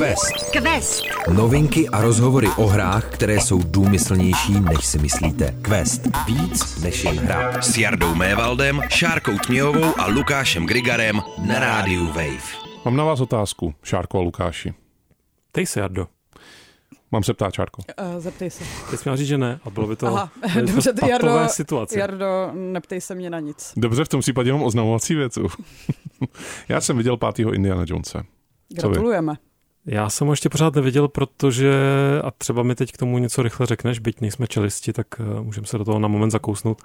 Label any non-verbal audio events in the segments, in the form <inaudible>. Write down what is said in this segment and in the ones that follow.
Quest. Quest. Novinky a rozhovory o hrách, které jsou důmyslnější, než si myslíte. Quest. Víc než jen hra. S Jardou Mévaldem, Šárkou Tměhovou a Lukášem Grigarem na rádiu Wave. Mám na vás otázku, Šárko a Lukáši. Tej se, Jardo. Mám se ptát, Šárko. Uh, zeptej se. Jsi měl říct, že ne a bylo by to, Aha, to dobře, ty Jardo, situace. Jardo, neptej se mě na nic. Dobře, v tom případě mám oznamovací věcu. <laughs> Já jsem viděl pátýho Indiana vy? Gratulujeme. Já jsem ho ještě pořád neviděl, protože, a třeba mi teď k tomu něco rychle řekneš, byť nejsme čelisti, tak uh, můžeme se do toho na moment zakousnout,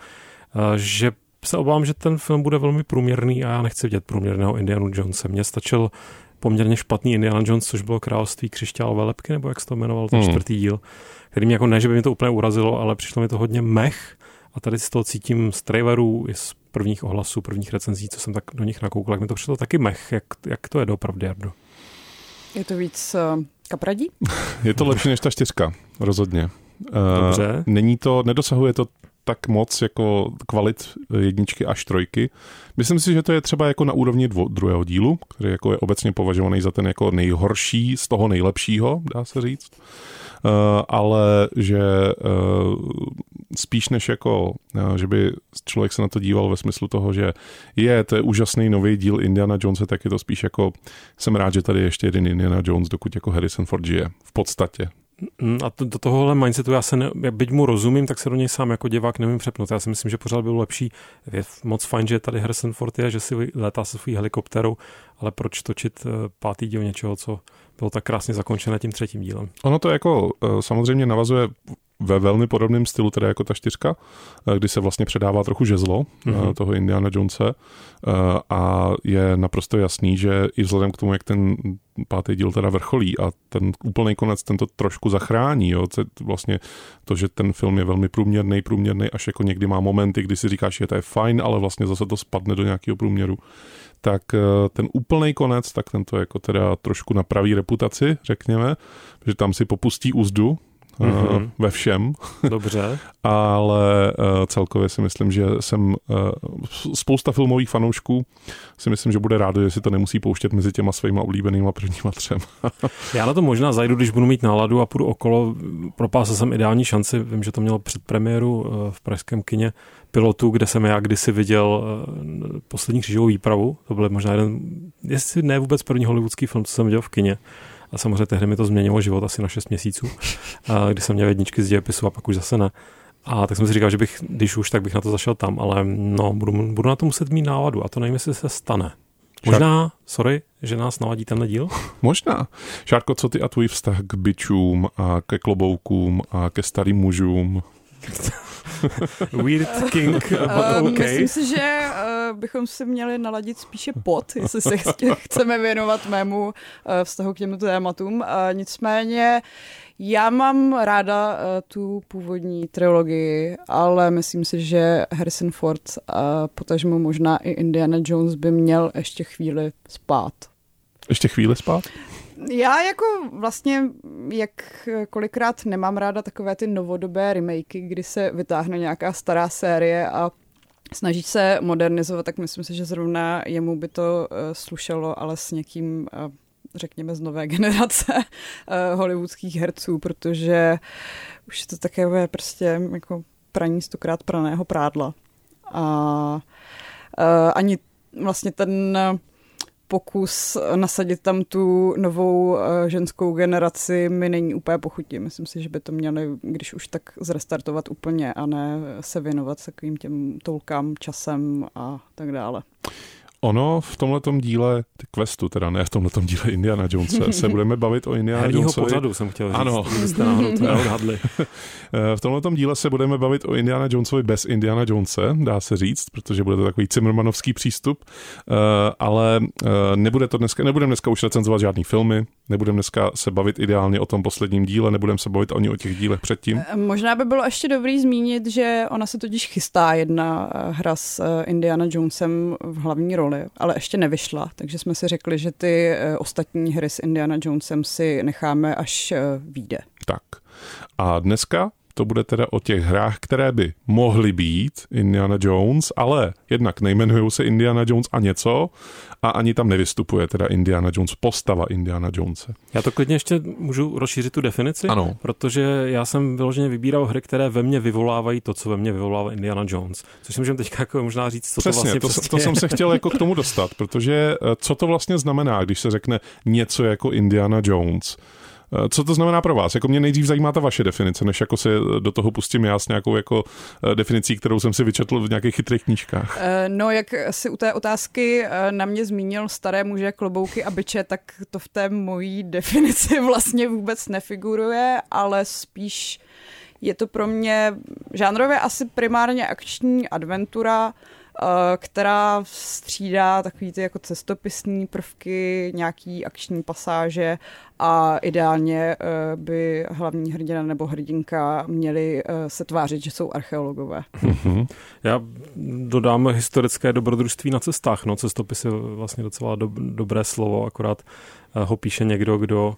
uh, že se obávám, že ten film bude velmi průměrný a já nechci vidět průměrného Indiana Jonese. Mně stačil poměrně špatný Indiana Jones, což bylo království křišťálové lepky, nebo jak se to jmenoval, ten Hmm. čtvrtý díl, který mě jako ne, že by mě to úplně urazilo, ale přišlo mi to hodně mech a tady z toho cítím z trailerů i z prvních ohlasů, prvních recenzí, co jsem tak do nich nakoukl, tak mi to přišlo taky mech. Jak, jak to je doopravdy, Jardo? Je to víc uh, kapradí? Je to lepší než ta čtyřka, rozhodně. Eh, Dobře. Není to, nedosahuje to tak moc jako kvalit jedničky až trojky. Myslím si, že to je třeba jako na úrovni dvo, druhého dílu, který jako je obecně považovaný za ten jako nejhorší z toho nejlepšího, dá se říct. Uh, ale že uh, spíš než jako, uh, že by člověk se na to díval ve smyslu toho, že je, to je úžasný nový díl Indiana Jonese, tak je to spíš jako, jsem rád, že tady je ještě jeden Indiana Jones, dokud jako Harrison Ford žije. V podstatě. A do tohohle mindsetu já se, ne, byť mu rozumím, tak se do něj sám jako divák nevím přepnout. Já si myslím, že pořád bylo lepší. Je moc fajn, že tady Harrison Ford je, že si létá se svou helikopterou, ale proč točit eh, pátý díl něčeho, co bylo tak krásně zakončené tím třetím dílem. Ono to jako eh, samozřejmě navazuje ve velmi podobném stylu, teda jako ta čtyřka, eh, kdy se vlastně předává trochu žezlo Mhm. mm-hmm. toho Indiana Jonese eh, a je naprosto jasný, že i vzhledem k tomu, jak ten pátý díl teda vrcholí a ten úplný konec ten to trošku zachrání, jo, to, vlastně to, že ten film je velmi průměrný, průměrný, až jako někdy má momenty, kdy si říkáš, že to je fajn, ale vlastně zase to spadne do nějakého průměru, tak ten úplný konec, tak ten to jako teda trošku napraví reputaci, řekněme, že tam si popustí úzdu. Mm-hmm. ve všem, Dobře. <laughs> ale uh, celkově si myslím, že jsem uh, spousta filmových fanoušků si myslím, že bude rádo, že si to nemusí pouštět mezi těma svýma oblíbenýma prvníma třem. <laughs> Já na to možná zajdu, když budu mít náladu a půjdu okolo. Propásl jsem ideální šanci. Vím, že to mělo před premiéru eh, v pražském kině pilotu, kde jsem já kdysi viděl eh, poslední křížovou výpravu. To byl možná jeden, jestli ne vůbec první hollywoodský film, co jsem viděl v kině. A samozřejmě tehdy mi to změnilo život asi na 6 měsíců, kdy jsem měl jedničky z dějepisu a pak už zase ne. A tak jsem si říkal, že bych, když už, tak bych na to zašel tam, ale no, budu, budu na to muset mít náladu a to nevím, jestli se stane. Možná, sorry, že nás naladí tenhle díl. <laughs> Možná. Šárko, co ty a tvůj vztah k bičům a ke kloboukům a ke starým mužům? <laughs> Weird King, but Um, okay. Myslím si, že uh, bychom si měli naladit spíše pot, jestli se <laughs> chceme věnovat mému uh, vztahu k těmto tématům. Nicméně já mám ráda tu původní trilogii, ale myslím si, že Harrison Ford a potažmo možná i Indiana Jones by měl ještě chvíli spát. Ještě chvíli spát? Já jako vlastně, jak kolikrát nemám ráda takové ty novodobé remakey, kdy se vytáhne nějaká stará série a snaží se modernizovat, tak myslím si, že zrovna jemu by to uh, slušelo, ale s někým, uh, řekněme, z nové <laughs> generace uh, hollywoodských herců, protože už je to také prostě jako praní stokrát praného prádla. A uh, ani vlastně ten pokus nasadit tam tu novou eh, ženskou generaci mi není úplně pochutí. Myslím si, že by to měli, když už tak zrestartovat úplně a ne se věnovat takovým těm toulkám časem a tak dále. Ono v tomhletom díle ty questu, teda ne v tomhletom díle Indiana Jonese, se budeme bavit o Indiana Herního Jonesovi. pořadu jsem chtěl říct, Ano. kdybyste náhodou to neodhadli. <laughs> Eh, V tomhletom díle se budeme bavit o Indiana Jonesovi bez Indiana Jonese, dá se říct, protože bude to takový Zimmermanovský přístup, Eh, ale eh, nebude to dneska, nebudeme dneska už recenzovat žádný filmy, nebudeme dneska se bavit ideálně o tom posledním díle, nebudeme se bavit ani o těch dílech předtím. Možná by bylo ještě dobrý zmínit, že ona se totiž chystá jedna hra s Indiana Jonesem v hlavní roli, ale ještě nevyšla, takže jsme si řekli, že ty eh, ostatní hry s Indiana Jonesem si necháme, až eh, vyjde. Tak. A dneska to bude teda o těch hrách, které by mohly být Indiana Jones, ale jednak nejmenují se Indiana Jones a něco a ani tam nevystupuje teda Indiana Jones, postava Indiana Jonese. Já to klidně ještě můžu rozšířit tu definici, ano. protože já jsem vyloženě vybíral hry, které ve mně vyvolávají to, co ve mně vyvolává Indiana Jones. Což si můžeme teď jako možná říct, co přesně, to vlastně to, přesně to jsem se chtěl jako k tomu dostat, protože eh, co to vlastně znamená, když se řekne něco jako Indiana Jones? Eh, co to znamená pro vás? Jako mě nejdřív zajímá ta vaše definice, než jako se do toho pustím já s nějakou jako eh, definicí, kterou jsem si vyčetl v nějakých chytrých knížkách. No, jak si u té otázky na mě zmínil staré muže, klobouky a byče, tak to v té mojí <laughs> definici vlastně vůbec nefiguruje, ale spíš je to pro mě žánrově asi primárně akční adventura, Eh, která střídá takový ty jako cestopisní prvky, nějaký akční pasáže a ideálně eh, by hlavní hrdina nebo hrdinka měli eh, se tvářit, že jsou archeologové. Mhm. Já dodám historické dobrodružství na cestách. No, cestopis je vlastně docela do, dobré slovo, akorát ho píše někdo, kdo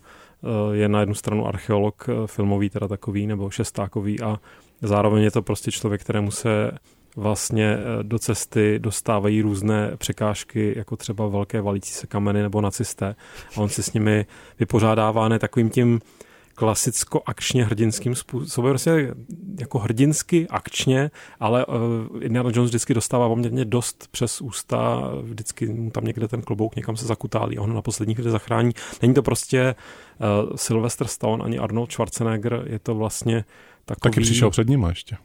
je na jednu stranu archeolog filmový, teda takový, nebo šestákový a zároveň je to prostě člověk, kterému se vlastně eh, do cesty dostávají různé překážky, jako třeba velké valící se kameny nebo nacisté. A on si s nimi vypořádává ne takovým tím klasicko-akčně hrdinským způsobem, prostě jako hrdinsky, akčně, ale uh, Indiana Jones vždycky dostává poměrně dost přes ústa, vždycky mu tam někde ten klobouk někam se zakutálí a on na poslední chvíli zachrání. Není to prostě uh, Sylvester Stallone ani Arnold Schwarzenegger, je to vlastně takový... Taky přišel před ním ještě.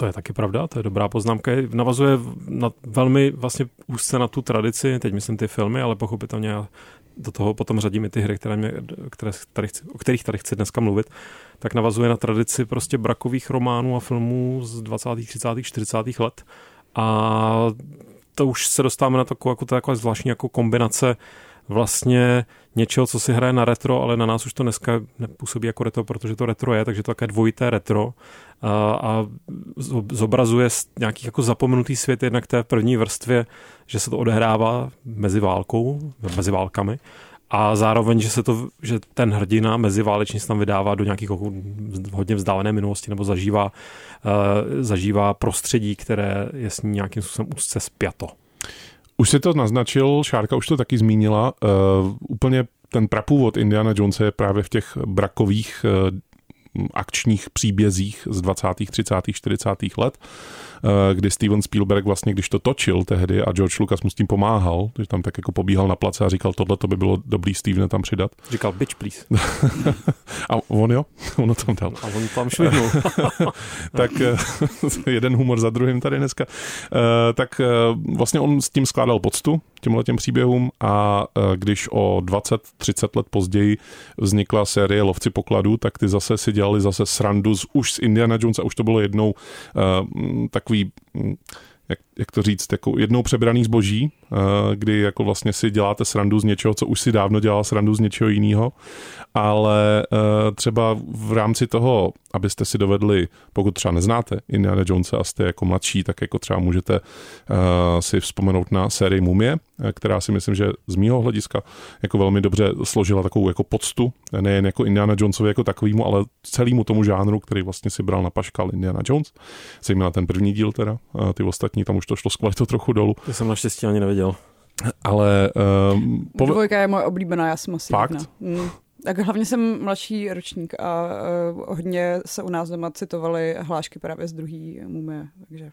To je taky pravda, to je dobrá poznámka. Navazuje na, velmi vlastně úzce na tu tradici, teď myslím ty filmy, ale pochopitelně já do toho potom řadím i ty hry, které mě, které tady chci, o kterých tady chci dneska mluvit, tak navazuje na tradici prostě brakových románů a filmů z 20., 30., 40. let. A to už se dostáváme na takovou jako, taková zvláštní jako kombinace vlastně něčeho, co si hraje na retro, ale na nás už to dneska nepůsobí jako retro, protože to retro je, takže to také dvojité retro a, a zobrazuje nějaký jako zapomenutý svět jednak té první vrstvě, že se to odehrává mezi válkou, mezi válkami a zároveň, že se to, že ten hrdina meziválečně se tam vydává do nějakých jako hodně vzdálené minulosti nebo zažívá, uh, zažívá prostředí, které je s ní nějakým způsobem úzce spjato. Už si to naznačil, Šárka už to taky zmínila. Uh, úplně ten prapůvod Indiana Jonesa je právě v těch brakových uh, akčních příbězích z 20., 30., 40. let, eh, kdy Steven Spielberg vlastně, když to točil tehdy a George Lucas mu s tím pomáhal, že tam tak jako pobíhal na place a říkal, tohle to by bylo dobrý Steven tam přidat. Říkal, bitch please. <laughs> a on jo, ono tam dal. A on tam švihnul. <laughs> tak eh, <laughs> jeden humor za druhým tady dneska. Eh, tak vlastně on s tím skládal poctu, těmhle těm příběhům a když o 20-30 let později vznikla série Lovci pokladů, tak ty zase si dělali zase srandu z, už z Indiana Jones a už to bylo jednou uh, takový jak, jak to říct, jako jednou přebraný zboží, kdy jako vlastně si děláte srandu z něčeho, co už si dávno dělal srandu z něčeho jiného, ale uh, třeba v rámci toho, abyste si dovedli, pokud třeba neznáte Indiana Jonesa a jste jako mladší, tak jako třeba můžete uh, si vzpomenout na sérii Mumie, která si myslím, že z mýho hlediska jako velmi dobře složila takovou jako poctu, nejen jako Indiana Jonesovi jako takovýmu, ale celému tomu žánru, který vlastně si bral na paškal Indiana Jones, zejména ten první díl teda, ty ostatní, tam už to šlo s kvalitou trochu dolů. To jsem naštěstí ani neviděl. Ale... Um, pove... Dvojka je moje oblíbená, já jsem asi Fakt? Mm. Tak hlavně jsem mladší ročník a uh, hodně se u nás doma citovaly hlášky právě z druhý mumie, takže...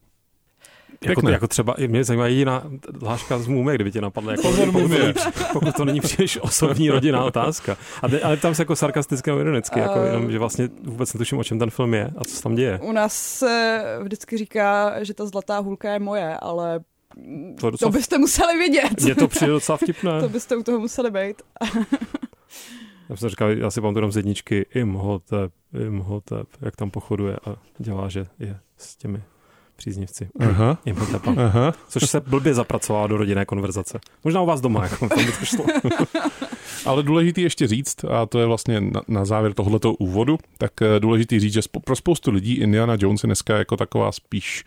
Jako, jako třeba, mě zajímá jediná hláška z Mumie, kdyby tě napadla. Jako, Pozor, pokud, to není, pokud to není příliš osobní rodinná otázka. A de, ale tam se jako sarkasticky a ironicky, jako jenom, že vlastně vůbec netuším, o čem ten film je a co se tam děje. U nás se vždycky říká, že ta zlatá hůlka je moje, ale to, docela, to byste museli vidět. Mně to přijde docela vtipné. <laughs> to byste u toho museli být. <laughs> Já jsem říkal, já si pamatuju z jedničky Imhotep, Imhotep, jak tam pochoduje a dělá, že je s těmi příznivci. Aha. Aha. Což se blbě zapracovalo do rodinné konverzace. Možná u vás doma, jako tam by to šlo. <laughs> Ale důležitý ještě říct, a to je vlastně na, na závěr tohoto úvodu, tak eh, důležitý říct, že pro spoustu lidí Indiana Jones je dneska jako taková spíš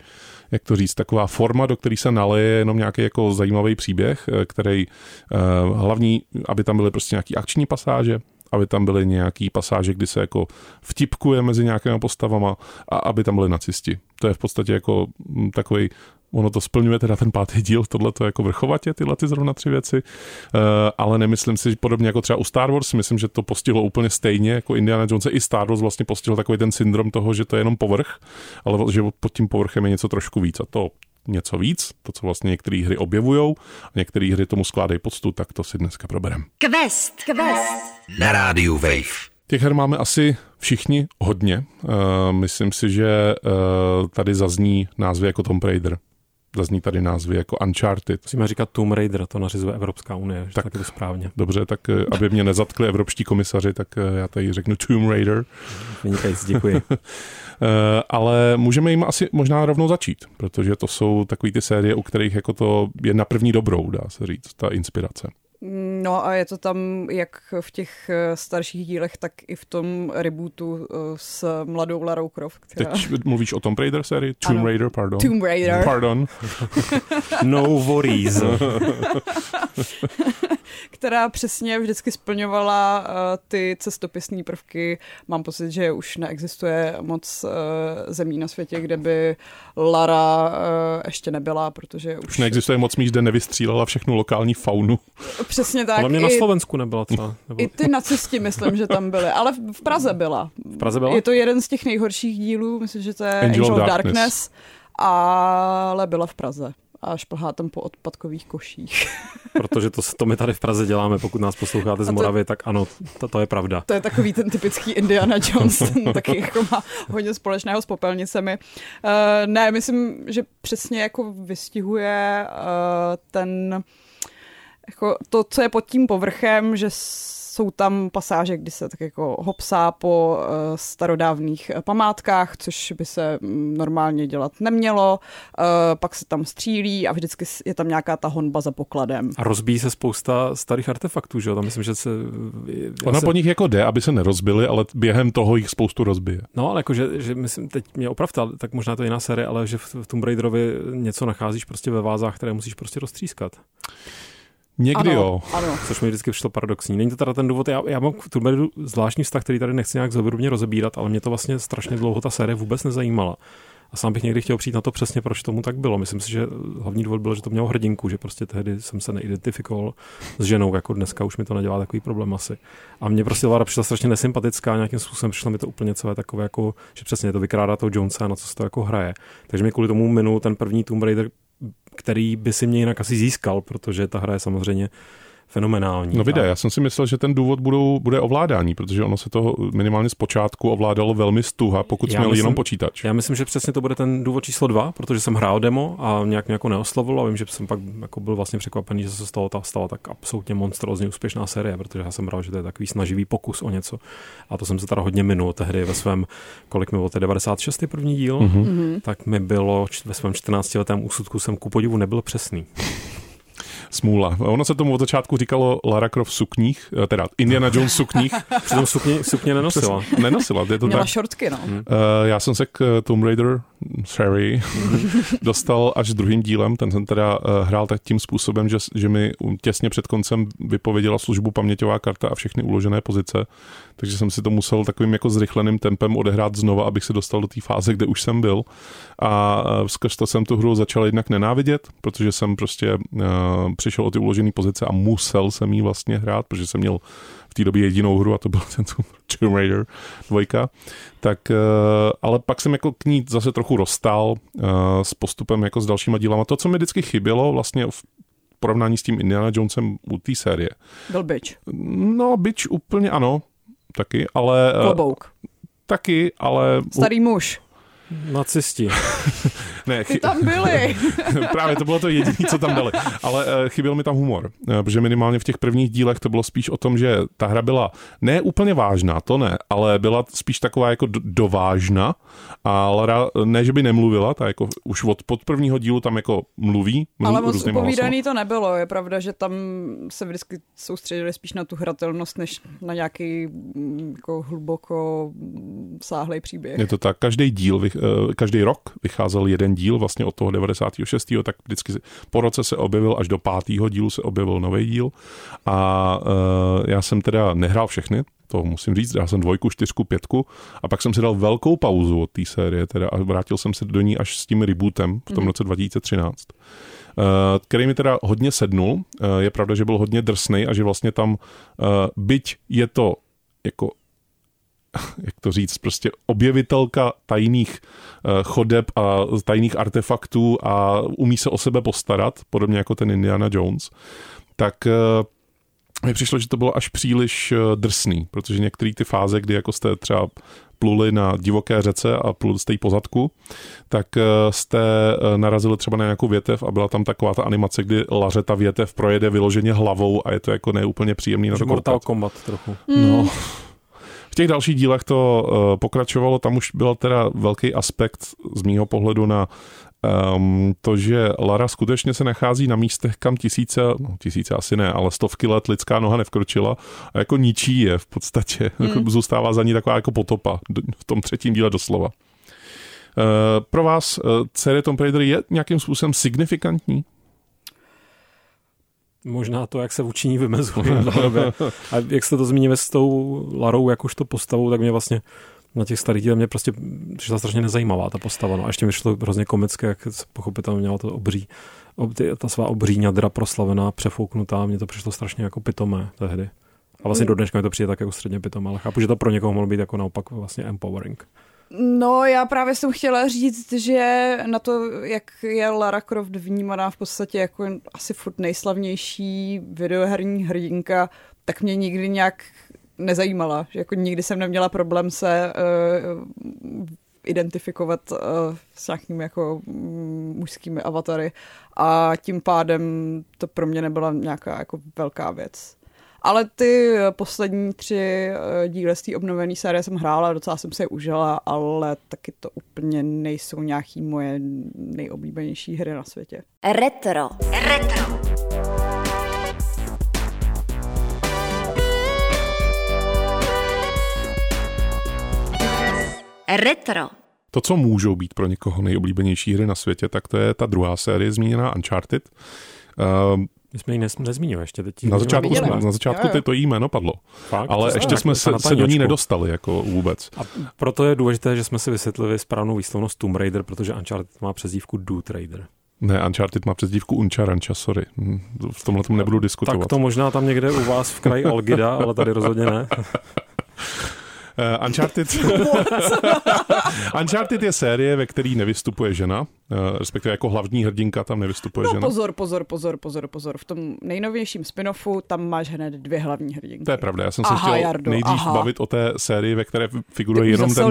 jak to říct, taková forma, do které se naleje jenom nějaký jako zajímavý příběh, eh, který uh, hlavní, aby tam byly prostě nějaký akční pasáže, aby tam byly nějaký pasáže, kdy se jako vtipkuje mezi nějakými postavama a aby tam byly nacisti. To je v podstatě jako mm, takový Ono to splňuje teda ten pátý díl, tohle to jako vrchovatě, tyhle ty zrovna tři věci, uh, ale nemyslím si, že podobně jako třeba u Star Wars, myslím, že to postihlo úplně stejně, jako Indiana Jones i Star Wars vlastně postihl takový ten syndrom toho, že to je jenom povrch, ale že pod tím povrchem je něco trošku víc a to něco víc, to, co vlastně některé hry objevují a některé hry tomu skládají poctu, tak to si dneska probereme. Quest, Quest. Na rádiu Wave. Těch her máme asi všichni hodně. Uh, myslím si, že uh, tady zazní názvy jako Tomb Raider, zazní tady názvy jako Uncharted. Musíme říkat Tomb Raider, to nařizuje Evropská unie, že tak, tak je to správně. Dobře, tak eh, aby mě nezatkli evropští komisaři, tak já tady řeknu Tomb Raider. Vynikající, děkuji. <laughs> Ale můžeme jim asi možná rovnou začít, protože to jsou takové ty série, u kterých jako to je na první dobrou, dá se říct, ta inspirace. No a je to tam jak v těch eh, starších dílech, tak i v tom rebootu eh, s mladou Larou Croft. Která... Teď mluvíš o Tomb Raider sérii? Tomb ano. Raider, pardon. Tomb Raider. Pardon. <laughs> <laughs> no worries. <laughs> která přesně vždycky splňovala uh, ty cestopisní prvky. Mám pocit, že už neexistuje moc uh, zemí na světě, kde by Lara uh, ještě nebyla, protože už... Už neexistuje moc míst, kde nevystřílela všechnu lokální faunu. Přesně tak. Ale mě I, na Slovensku nebyla třeba. <laughs> Nebo... I ty nacisti, myslím, že tam byly, ale v Praze byla. V Praze byla? Je to jeden z těch nejhorších dílů, myslím, že to je Angel, Angel of Darkness. Darkness, ale byla v Praze a šplhá tam po odpadkových koších. <laughs> Protože to, to my tady v Praze děláme, pokud nás posloucháte z Moravy, tak ano, to, to je pravda. To je takový ten typický Indiana Jones, ten <laughs> taky jako má hodně společného s popelnicemi. Uh, ne, myslím, že přesně jako vystihuje uh, ten jako to, co je pod tím povrchem, že jsou tam pasáže, kdy se tak jako hopsá po uh, starodávných eh, památkách, což by se mm, normálně dělat nemělo. Uh, pak se tam střílí a vždycky je tam nějaká ta honba za pokladem. A rozbíjí se spousta starých artefaktů, že jo? Tam myslím, že se... Ona se... po nich jako jde, aby se nerozbily, ale během toho jich spoustu rozbije. No, ale jako, že, že myslím, teď mě opravdu, tak možná to je jiná série, ale že v, v Tomb Raiderovi něco nacházíš prostě ve vázách, které musíš prostě roztřískat. Někdy ano, jo. Ano. Což mi vždycky přišlo paradoxní. Není to teda ten důvod, já, já mám k tomu zvláštní vztah, který tady nechci nějak zevrubně rozebírat, ale mě to vlastně strašně dlouho ta série vůbec nezajímala. A sám bych někdy chtěl přijít na to přesně, proč tomu tak bylo. Myslím si, že hlavní důvod byl, že to mělo hrdinku, že prostě tehdy jsem se neidentifikoval s ženou, jako dneska už mi to nedělá takový problém asi. A mě prostě Lara přišla strašně nesympatická, nějakým způsobem přišlo mi to úplně celé takové, jako, že přesně to vykrádá toho Jonesa, na co se to jako hraje. Takže mi kvůli tomu minul ten první Tomb Raider který by si mě jinak asi získal, protože ta hra je samozřejmě fenomenální. No videa, já jsem si myslel, že ten důvod budou, bude ovládání, protože ono se to minimálně z počátku ovládalo velmi stuha, pokud jsme měli jenom počítač. Já myslím, že přesně to bude ten důvod číslo dva, protože jsem hrál demo a nějak mě jako neoslovil a vím, že jsem pak jako byl vlastně překvapený, že se stalo ta stala tak absolutně monstrózně úspěšná série, protože já jsem bral, že to je takový snaživý pokus o něco. A to jsem se teda hodně minul tehdy ve svém, kolik mi bylo, 96. první díl, mm-hmm. tak mi bylo ve svém 14 letém úsudku jsem ku podivu nebyl přesný smůla. Ono se tomu od začátku říkalo Lara Croft sukních, eh, teda Indiana Jones sukních. <laughs> Přitom sukně, sukně nenosila. Přes, nenosila. Je to Měla tak. šortky, no. Hmm. Uh, já jsem se k eh, Tomb Raider, sorry, <laughs> dostal až s druhým dílem. Ten jsem teda uh, hrál tak tím způsobem, že, že mi těsně před koncem vypověděla službu paměťová karta a všechny uložené pozice takže jsem si to musel takovým jako zrychleným tempem odehrát znova, abych se dostal do té fáze, kde už jsem byl. A skrz to jsem tu hru začal jednak nenávidět, protože jsem prostě uh, přišel o ty uložené pozice a musel jsem jí vlastně hrát, protože jsem měl v té době jedinou hru a to byl <laughs> ten Tomb Raider 2. Tak, uh, ale pak jsem jako k ní zase trochu rozstál uh, s postupem jako s dalšíma dílama. To, co mi vždycky chybělo vlastně v porovnání s tím Indiana Jonesem u té série. Byl byč. No, byč úplně ano, taky, ale... Eh, Klobouk. Taky, ale... Starý muž. Nacisti. <laughs> ne, chy... Ty tam byli. <laughs> Právě to bylo to jediné, co tam dali. Ale uh, chyběl mi tam humor, uh, protože minimálně v těch prvních dílech to bylo spíš o tom, že ta hra byla ne úplně vážná, to ne, ale byla spíš taková jako dovážna a Lara ne, že by nemluvila, ta jako už od pod prvního dílu tam jako mluví. mluví ale moc upovídaný to nebylo, je pravda, že tam se vždycky soustředili spíš na tu hratelnost, než na nějaký mm, jako hluboko sáhlej příběh. Je to tak, každý díl Eh, každý rok vycházel jeden díl, vlastně od toho 96. tak vždycky po roce se objevil, až do pátého dílu se objevil nový díl a uh, já jsem teda nehrál všechny to musím říct, já jsem dvojku, čtyřku, pětku a pak jsem si dal velkou pauzu od té série teda a vrátil jsem se do ní až s tím rebootem v tom mm. roce 2013 který mi teda hodně sednul. Je pravda, že byl hodně drsný a že vlastně tam, byť je to jako <laughs> jak to říct, prostě objevitelka tajných chodeb a tajných artefaktů a umí se o sebe postarat, podobně jako ten Indiana Jones, tak mi přišlo, že to bylo až příliš drsný, protože některé ty fáze, kdy jako jste třeba pluli na divoké řece a pluli jste jí pozadku, tak eh, jste eh, narazili třeba na nějakou větev a byla tam taková ta animace, kdy laře ta větev projede vyloženě hlavou a je to jako neúplně příjemný na to Mortal Kombat trochu. No. V těch dalších dílech to uh, pokračovalo, tam už byl teda velký aspekt z mýho pohledu na um, to, že Lara skutečně se nachází na místech, kam tisíce, no tisíce asi ne, ale stovky let lidská noha nevkročila a jako ničí je v podstatě. Hmm. Zůstává za ní taková jako potopa v tom třetím díle doslova. Uh, pro vás uh, série Tomb Raider je nějakým způsobem signifikantní? Možná to, jak se vůči ní vymezuje. <laughs> a jak jste to zmínili s tou Larou jakožto postavou, tak mě vlastně na těch starých dílech mě prostě přišla strašně nezajímavá ta postava. No a ještě mi šlo hrozně komické, jak pochopitelně měla to obří, ob, ty, ta svá obří ňadra proslavená, přefouknutá, mně to přišlo strašně jako pitomé tehdy. A vlastně do dneška mi to přijde tak jako středně pitomé, ale chápu, že to pro někoho mohlo být jako naopak vlastně empowering. No, já právě jsem chtěla říct, že na to, jak je Lara Croft vnímaná v podstatě jako asi furt nejslavnější videoherní hrdinka, tak mě nikdy nějak nezajímala. Že jako nikdy jsem neměla problém se uh, identifikovat uh, s nějakými jako mm, mužskými avatary a tím pádem to pro mě nebyla nějaká jako velká věc. Ale ty poslední tři díly z té obnovené série jsem hrála, docela jsem se je užila, ale taky to úplně nejsou nějaký moje nejoblíbenější hry na světě. Retro. Retro. Retro. To, co můžou být pro někoho nejoblíbenější hry na světě, tak to je ta druhá série zmíněná Uncharted. Uh, my jsme ji nes- nezmínili ještě teď. Na začátku, jsme, na začátku ty, to jí jméno padlo, Fakt? ale ještě jsme se, se do ní nedostali jako vůbec. A proto je důležité, že jsme si vysvětlili správnou výslovnost Tomb Raider, protože Uncharted má přezdívku Dude Raider. Ne, Uncharted má přezdívku Uncharancha, sorry. Hm, v tomhle tom nebudu diskutovat. Tak to možná tam někde u vás v kraji Algida, ale tady rozhodně ne. <laughs> Uh, Uncharted... <laughs> Uncharted je série, ve které nevystupuje žena, uh, respektive jako hlavní hrdinka tam nevystupuje no, žena. pozor, pozor, pozor, pozor, pozor. V tom nejnovějším spin-offu tam máš hned dvě hlavní hrdinky. To je pravda, já jsem se chtěl Jardo, nejdřív aha. bavit o té sérii, ve které figuruje jenom ten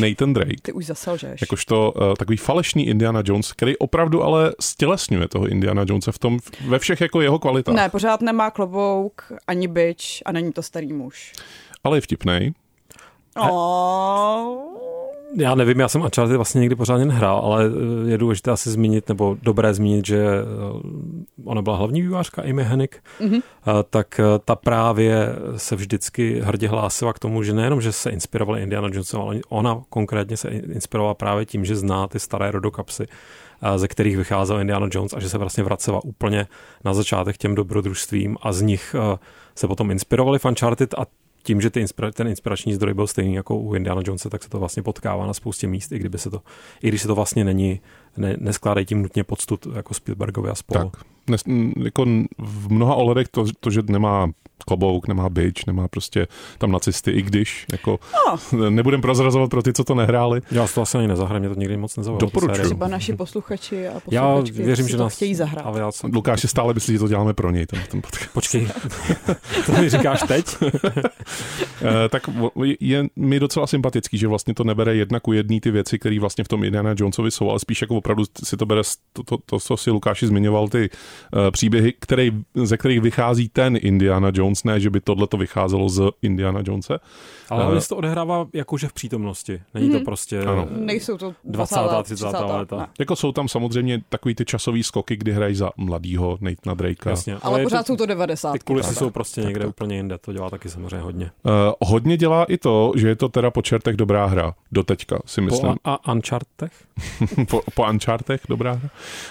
Nathan Drake. Ty už zaselžeš. Jakožto uh, takový falešný Indiana Jones, který opravdu ale stělesňuje toho Indiana Jonese v tom, ve všech jako jeho kvalitách. Ne, pořád nemá klobouk, ani byč a není to starý muž. Ale je vtipnej. Oh. Já nevím, já jsem Uncharted vlastně někdy pořádně nehrál, ale eh, je důležité asi zmínit, nebo dobré zmínit, že eh, ona byla hlavní vývářka Amy Hennig, mm-hmm. tak ta právě se vždycky hrdě hlásila k tomu, že nejenom, že se inspirovala Indiana Jonesem, ale ona konkrétně se inspirovala právě tím, že zná ty staré rodokapsy, ze kterých vycházel Indiana Jones a že se vlastně vracela úplně na začátek těm dobrodružstvím a z nich se potom inspirovali v Uncharted a tím, že ty inspira- ten inspirační zdroj byl stejný jako u Indiana Jonesa, tak se to vlastně potkává na spoustě míst, i, kdyby se to, i když se to vlastně není, ne, neskládají tím nutně poctu jako Spielbergovi a spolu. Tak, nes, jako v mnoha ohledech to, to, že nemá klobouk, nemá byč, nemá prostě tam nacisty, i když jako no. nebudem prozrazovat pro ty, co to nehráli. Já to asi ani nezahrám, mě to nikdy moc nezaujalo. Doporučuji. Třeba naši posluchači a Já věřím, že nás chtějí zahrát. Ale já jsem... Lukáš si stále myslí, že to děláme pro něj. Ten, ten Počkej, <laughs> to mi říkáš teď? <laughs> Eh, tak je mi docela sympatický, že vlastně to nebere jedna ku jedný ty věci, které vlastně v tom Indiana Jonesovi jsou, ale spíš jako opravdu si to bere, to, to, to co si Lukáši zmiňoval, ty uh, příběhy, který, ze kterých vychází ten Indiana Jones, ne, že by tohle to vycházelo z Indiana Jonese. Ale uh, se to odehrává jakože v přítomnosti. Není to mhm. prostě ano. Nejsou to 20. 30. 30. léta. Ne. Jako jsou tam samozřejmě takový ty časový skoky, kdy hrají za mladýho Nathana Drakea. Jasně, ale, ale pořád to, jsou to 90. Ty kulisy jsou prostě tak, někde tak. úplně jinde, to dělá taky samozřejmě hodně. Uh, hodně dělá i to, že je to teda po čertech dobrá hra. Do teďka si myslím. Po a, a Unchartech? <laughs> po, po Unchartech dobrá hra.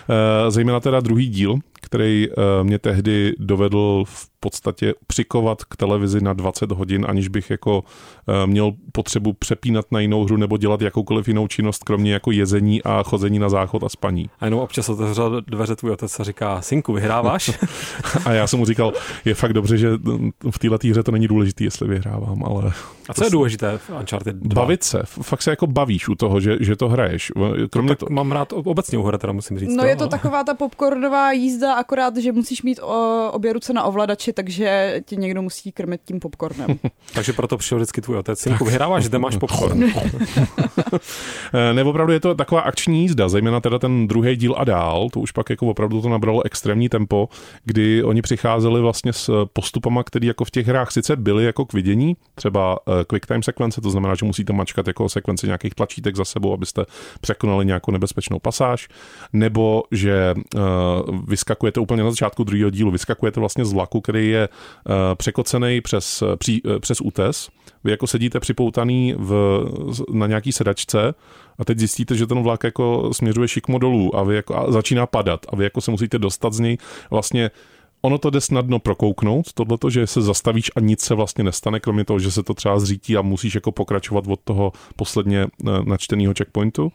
Uh, zejména teda druhý díl, který uh, mě tehdy dovedl v podstatě přikovat k televizi na 20 hodin, aniž bych jako uh, měl potřebu přepínat na jinou hru nebo dělat jakoukoliv jinou činnost, kromě jako jezení a chození na záchod a spaní. A jenom občas otevřel dveře tvůj otec a říká, synku, vyhráváš? <laughs> a já jsem mu říkal, je fakt dobře, že v této hře to není důležité, jestli vyhrávám, ale... A co je důležité v Uncharted 2? Bavit se, fakt se jako bavíš u toho, že, že to hraješ. Kromě no, tak to... mám rád obecně u teda musím říct. No to, je to ale... taková ta popcornová jízda, akorát, že musíš mít o, obě ruce na ovladači, takže ti někdo musí krmit tím popcornem. <laughs> takže proto přišel vždycky tvůj otec. Synku, vyhráváš, zde máš popcorn. <laughs> Eh, Nebo opravdu je to taková akční jízda, zejména teda ten druhý díl a dál, to už pak jako opravdu to nabralo extrémní tempo, kdy oni přicházeli vlastně s postupama, které jako v těch hrách sice byly jako k vidění, třeba eh, quick time sekvence, to znamená, že musíte mačkat jako sekvenci nějakých tlačítek za sebou, abyste překonali nějakou nebezpečnou pasáž, nebo že uh, vyskakujete úplně na začátku druhého dílu, vyskakujete vlastně z vlaku, který je uh, překocený přes, při, přes útes, vy jako sedíte připoutaný v, na nějaký sedačce a teď zjistíte, že ten vlak jako směřuje šikmo dolů a vy jako a začíná padat a vy jako se musíte dostat z něj vlastně ono to jde snadno prokouknout, tohleto, že se zastavíš a nic se vlastně nestane, kromě toho, že se to třeba zřítí a musíš jako pokračovat od toho posledně eh, načteného checkpointu.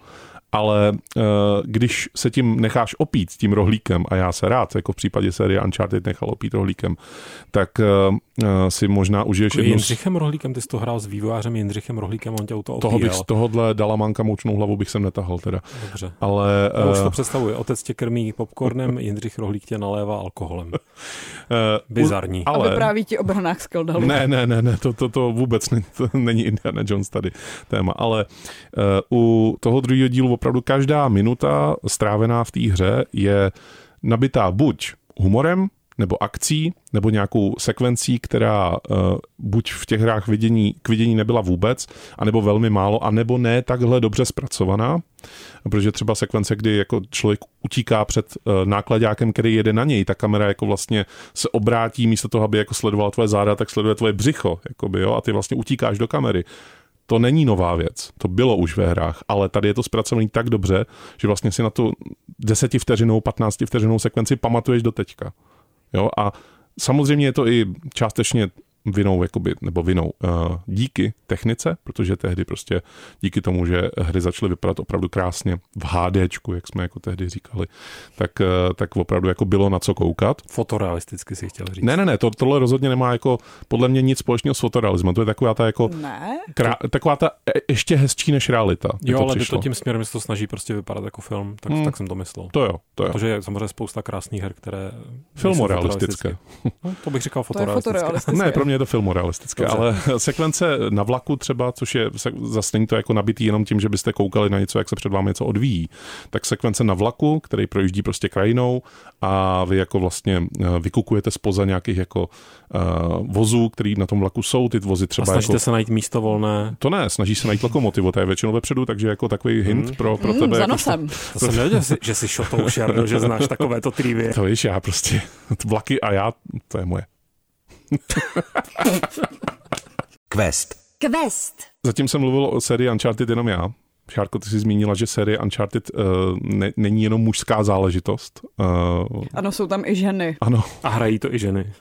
Ale uh, když se tím necháš opít, tím rohlíkem, a já se rád, jako v případě série Uncharted nechal opít rohlíkem, tak uh, si možná užiješ jednu... Jindřichem Rohlíkem, ty jsi to hrál s vývojářem Jindřichem Rohlíkem, on tě to opíjel. Toho bych z tohohle dalamanka moučnou hlavu bych sem netahal teda. Dobře. Ale... Já už to představuje. Otec tě krmí popcornem, <laughs> Jindřich Rohlík tě nalévá alkoholem. Bizarní. Ale... A vypráví ti o brnách z Ne, ne, ne, ne, to, to, to vůbec ne, to <laughs> není Indiana Jones tady téma, ale uh, u toho druhého dílu opravdu každá minuta strávená v té hře je nabitá buď humorem, nebo akcí, nebo nějakou sekvencí, která uh, buď v těch hrách vidění, k vidění nebyla vůbec, anebo velmi málo, anebo ne takhle dobře zpracovaná, protože třeba sekvence, kdy jako člověk utíká před uh, nákladákem, který jede na něj, ta kamera jako vlastně se obrátí místo toho, aby jako sledovala tvoje záda, tak sleduje tvoje břicho, jakoby, jo, a ty vlastně utíkáš do kamery to není nová věc, to bylo už ve hrách, ale tady je to zpracovaný tak dobře, že vlastně si na tu vteřinou, 15 vteřinou sekvenci pamatuješ do teďka. Jo, a samozřejmě je to i částečně vinou, jakoby, nebo vinou uh, díky technice, protože tehdy prostě díky tomu, že hry začaly vypadat opravdu krásně v HDčku, jak jsme jako tehdy říkali, tak, uh, tak opravdu jako bylo na co koukat. Fotorealisticky si chtěl říct. Ne, ne, ne, to, tohle rozhodně nemá jako podle mě nic společného s fotorealismem. To je taková ta jako ne. Krá, taková ta e, ještě hezčí než realita. Jo, ale to tím směrem, se to snaží prostě vypadat jako film, tak, hmm. tak jsem to myslel. To jo, to jo. Protože je samozřejmě spousta krásných her, které Filmorealistické. <laughs> No, to bych říkal fotorealistické. To je fotorealistické. ne, pro mě je to filmorealistické, Dobře. ale <laughs> sekvence na vlaku třeba, což je zase není to jako nabitý jenom tím, že byste koukali na něco, jak se před vámi něco odvíjí, tak sekvence na vlaku, který projíždí prostě krajinou a vy jako vlastně eh, vykukujete spoza nějakých jako uh, vozů, který na tom vlaku jsou, ty vozy třeba a snažíte jako... se najít místo volné? To ne, snaží se najít lokomotivu, to je většinou vepředu, takže jako takový hint hmm. pro, pro hmm, tebe. Za jako nosem. <laughs> To jsem nevěděl, že jsi šotoušer, že znáš takovéto trivie. To víš, já prostě <laughs> vlaky a já, to je moje. <laughs> Quest. Quest. Zatím jsem mluvil o sérii Uncharted jenom já. Šárko, ty jsi zmínila, že série Uncharted uh, ne, není jenom mužská záležitost. Uh, ano, jsou tam i ženy. Ano. A hrají to i ženy.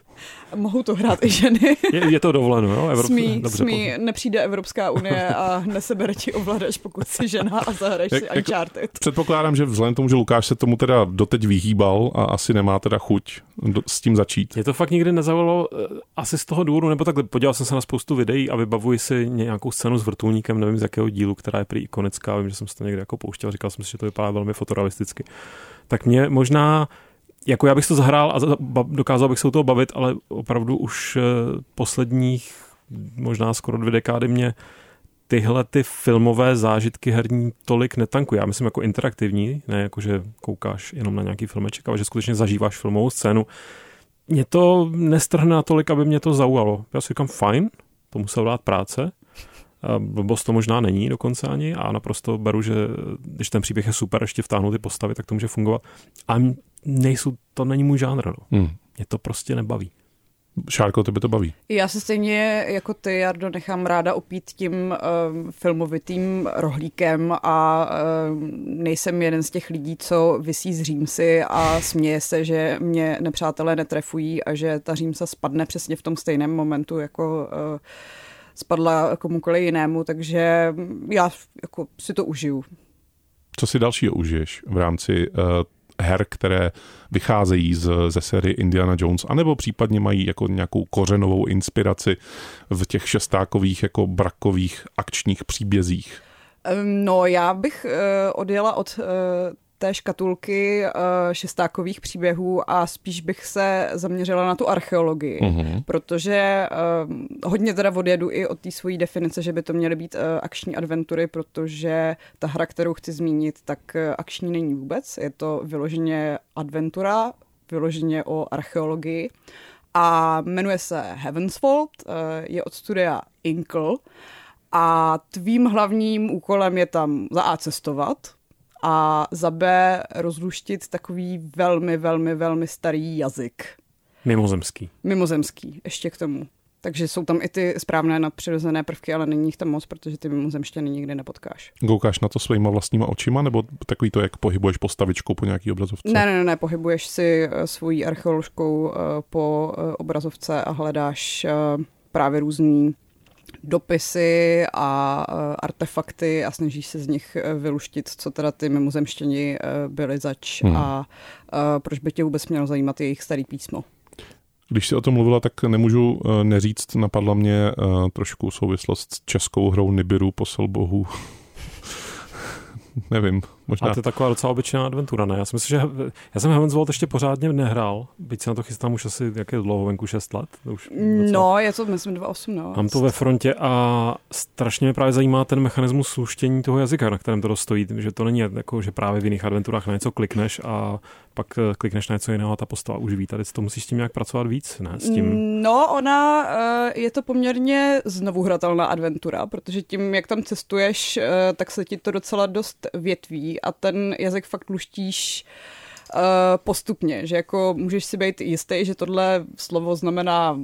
Mohou to hrát i ženy. <laughs> Je, je to dovoleno, jo? Evrop... Smí, Dobře, smí nepřijde Evropská unie a nesebere ti ovladač, pokud si žena a zahraješ si Uncharted. Jako, předpokládám, že vzhledem tomu, že Lukáš se tomu teda doteď vyhýbal a asi nemá teda chuť do, s tím začít. Je to fakt nikdy nezavolalo eh, asi z toho důvodu, nebo takhle podíval jsem se na spoustu videí a vybavuji si nějakou scénu s vrtulníkem, nevím z jakého dílu, která je prý ikonická, vím, že jsem se to někde jako pouštěl, říkal jsem si, že to vypadá velmi fotorealisticky. Tak mě možná jako já bych to zahrál a dokázal bych se u toho bavit, ale opravdu už eh, posledních možná skoro dvě dekády mě tyhle ty filmové zážitky herní tolik netankují. Já myslím jako interaktivní, ne jako, že koukáš jenom na nějaký filmeček, ale že skutečně zažíváš filmovou scénu. Mě to nestrhne natolik, aby mě to zaujalo. Já si říkám, fajn, to musel dát práce, Blbost to možná není dokonce ani a naprosto beru, že když ten příběh je super, ještě vtáhnu ty postavy, tak to může fungovat. A nejsou, to není můj žánr. No. Hmm. Mě to prostě nebaví. Šárko, tebe to baví? Já se stejně jako ty, Jardo, nechám ráda opít tím uh, filmovitým rohlíkem a uh, nejsem jeden z těch lidí, co vysí z římsy a směje se, že mě nepřátelé netrefují a že ta římsa spadne přesně v tom stejném momentu, jako uh, spadla komukoliv jinému, takže já jako si to užiju. Co si dalšího užiješ v rámci uh, her, které vycházejí z, ze série Indiana Jones, anebo případně mají jako nějakou kořenovou inspiraci v těch šestákových jako brakových akčních příbězích? No, já bych uh, odjela od uh, té škatulky uh, šestákových příběhů a spíš bych se zaměřila na tu archeologii, uh-huh. protože uh, hodně teda odjedu i od té svojí definice, že by to měly být uh, akční adventury, protože ta hra, kterou chci zmínit, tak akční není vůbec, je to vyloženě adventura, vyloženě o archeologii a jmenuje se Heavensfold, je od studia Inkle a tvým hlavním úkolem je tam za A cestovat, a za B rozluštit takový velmi, velmi, velmi starý jazyk. Mimozemský. Mimozemský, ještě k tomu. Takže jsou tam i ty správné nadpřirozené prvky, ale není jich tam moc, protože ty mimozemštěny nikdy nepotkáš. Koukáš na to svýma vlastníma očima, nebo takový to, jak pohybuješ postavičkou po nějaký obrazovce? Ne, ne, ne, pohybuješ si eh, svojí archeoložkou eh, po eh, obrazovce a hledáš právě různý dopisy a e, artefakty a snaží se z nich e, vyluštit, co teda ty mimozemštěni e, byli zač hmm. a proč by tě vůbec mělo zajímat jejich starý písmo. Když si o tom mluvila, tak nemůžu neříct, napadla mě trošku souvislost s českou hrou Nibiru, posel bohu. <laughs> Nevím, Možná. A to je taková docela obyčejná adventura, ne? Já si myslím, že já jsem Heaven's Vault ještě pořádně nehrál, byť se na to chystám už asi, jak je dlouho venku, 6 let? Už docela... No, je to, myslím, 2.8, no. Mám to ve frontě a strašně mě právě zajímá ten mechanismus sluštění toho jazyka, na kterém to dostojí, že to není jako, že právě v jiných adventurách na něco klikneš a pak eh, klikneš na něco jiného a ta postava už ví. Tady to musíš s tím nějak pracovat víc, ne? S tím... No, ona eh, je to poměrně znovu hratelná adventura, protože tím, jak tam cestuješ, eh, tak se ti to docela dost větví a ten jazyk fakt luštíš uh, postupně, že jako můžeš si být jistý, že tohle slovo znamená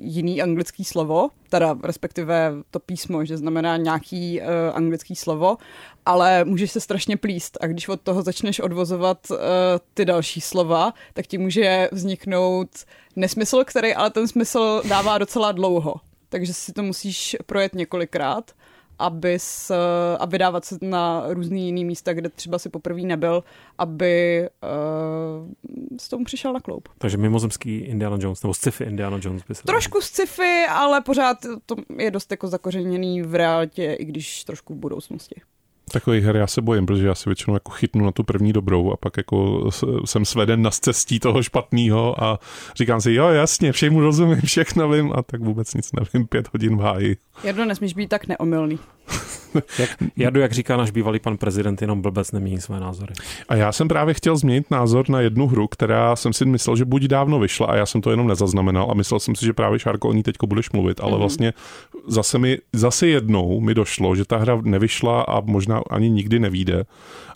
jiný anglický slovo, teda respektive to písmo, že znamená nějaký uh, anglický slovo, ale můžeš se strašně plíst a když od toho začneš odvozovat uh, ty další slova, tak ti může vzniknout nesmysl, který ale ten smysl dává docela dlouho. Takže si to musíš projet několikrát abys, a vydávat se na různý jiný místa, kde třeba si poprvé nebyl, aby uh, s tomu přišel na kloup. Takže mimozemský Indiana Jones, nebo sci-fi Indiana Jones by se Trošku sci-fi, ale pořád to je dost jako zakořeněný v realitě, i když trošku v budoucnosti. Takových her já se bojím, protože já si většinou jako chytnu na tu první dobrou a pak jako jsem sveden na cestí toho špatného a říkám si, jo jasně, všemu rozumím, všechno vím a tak vůbec nic nevím, pět hodin v háji. Jardo, nesmíš být tak neomylný. <laughs> jak, Jardu, jak říká náš bývalý pan prezident, jenom blbec nemění své názory. A já jsem právě chtěl změnit názor na jednu hru, která jsem si myslel, že buď dávno vyšla a já jsem to jenom nezaznamenal a myslel jsem si, že právě Šárko o ní teď budeš mluvit, ale mm-hmm. vlastně zase, mi, zase jednou mi došlo, že ta hra nevyšla a možná ani nikdy nevíde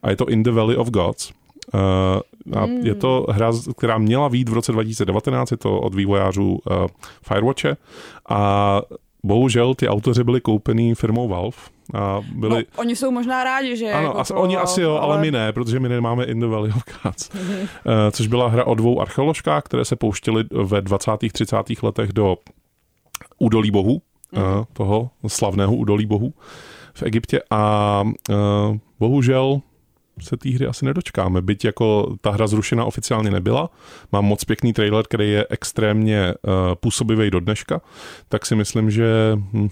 a je to In the Valley of Gods. Uh, a mm. je to hra, která měla vít v roce 2019, je to od vývojářů uh, Firewatche a bohužel ty autoři byli koupený firmou Valve, a byli... No, oni jsou možná rádi, že... Ano, jako as, oni asi jo, ale... ale my ne, protože my nemáme In the Valley of Gods, mm-hmm. <laughs> což byla hra o dvou archeoložkách, které se pouštěly ve 20. 30. letech do údolí bohu, mm-hmm. toho slavného údolí bohu v Egyptě a uh, bohužel se té hry asi nedočkáme, byť jako ta hra zrušena oficiálně nebyla. Mám moc pěkný trailer, který je extrémně uh, působivý do dneška, tak si myslím, že hm,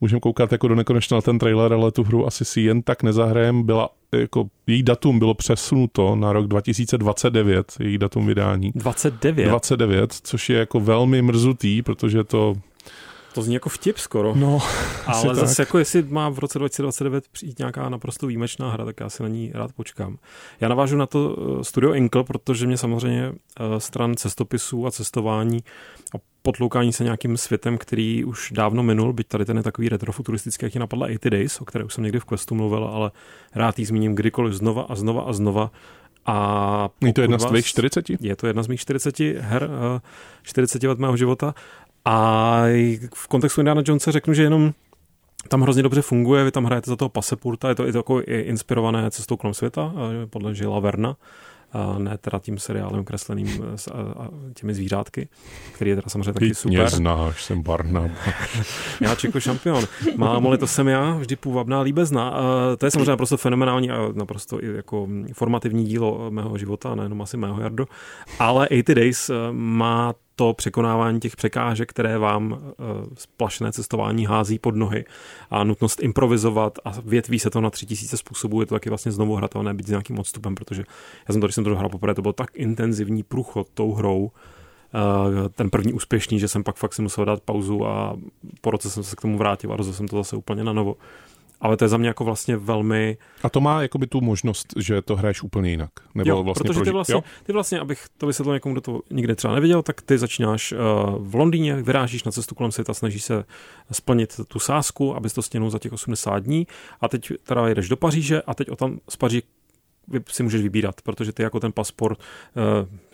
můžeme koukat jako do nekonečna na ten trailer, ale tu hru asi si jen tak nezahrajem. Byla, jako, její datum bylo přesunuto na rok 2029, její datum vydání. 29? 29, což je jako velmi mrzutý, protože to to zní jako vtip skoro. No, <laughs> Ale zase tak. jako jestli má v roce 2029 přijít nějaká naprosto výjimečná hra, tak já si na ní rád počkám. Já navážu na to eh, studio Inkle, protože mě samozřejmě eh, stran cestopisů a cestování a potloukání se nějakým světem, který už dávno minul, byť tady ten je takový retrofuturistický, jak je napadla 80 Days, o které už jsem někdy v Questu mluvil, ale rád jí zmíním kdykoliv znova a znova a znova. A je to jedna z tvých 40? Je to jedna z mých 40 her, 40 let mého života. A v kontextu Indiana Jonesa řeknu, že jenom tam hrozně dobře funguje, vy tam hrajete za toho pasepurta, je to i takový inspirované cestou kolem světa, podle Žila Verna a ne teda tím seriálem kresleným s a, těmi zvířátky, který je teda samozřejmě taky super. Mě znáš, jsem Barnab. <laughs> já Čeko šampion. Mámo to jsem já, vždy půvabná líbezna. A to je samozřejmě naprosto fenomenální a naprosto i jako formativní dílo mého života, nejenom asi mého Jardo. Ale 80 Days má to překonávání těch překážek, které vám uh, splašné cestování hází pod nohy a nutnost improvizovat a větví se to na tři tisíce způsobů, je to taky vlastně znovu hratelné být s nějakým odstupem, protože já jsem to, když jsem to dohrál poprvé, to byl tak intenzivní průchod tou hrou, uh, ten první úspěšný, že jsem pak fakt si musel dát pauzu a po roce jsem se k tomu vrátil a rozhodl jsem to zase úplně na novo ale to je za mě jako vlastně velmi... A to má jakoby tu možnost, že to hraješ úplně jinak. Nebo jo, vlastně protože ty vlastně, jo? ty vlastně, abych to vysvětlil někomu, kdo to nikdy třeba neviděl, tak ty začínáš uh, v Londýně, vyrážíš na cestu kolem světa, snažíš se splnit tu sázku, abys to stěnul za těch 80 dní a teď teda jedeš do Paříže a teď o tam z Paří si můžeš vybírat, protože ty jako ten pasport, uh,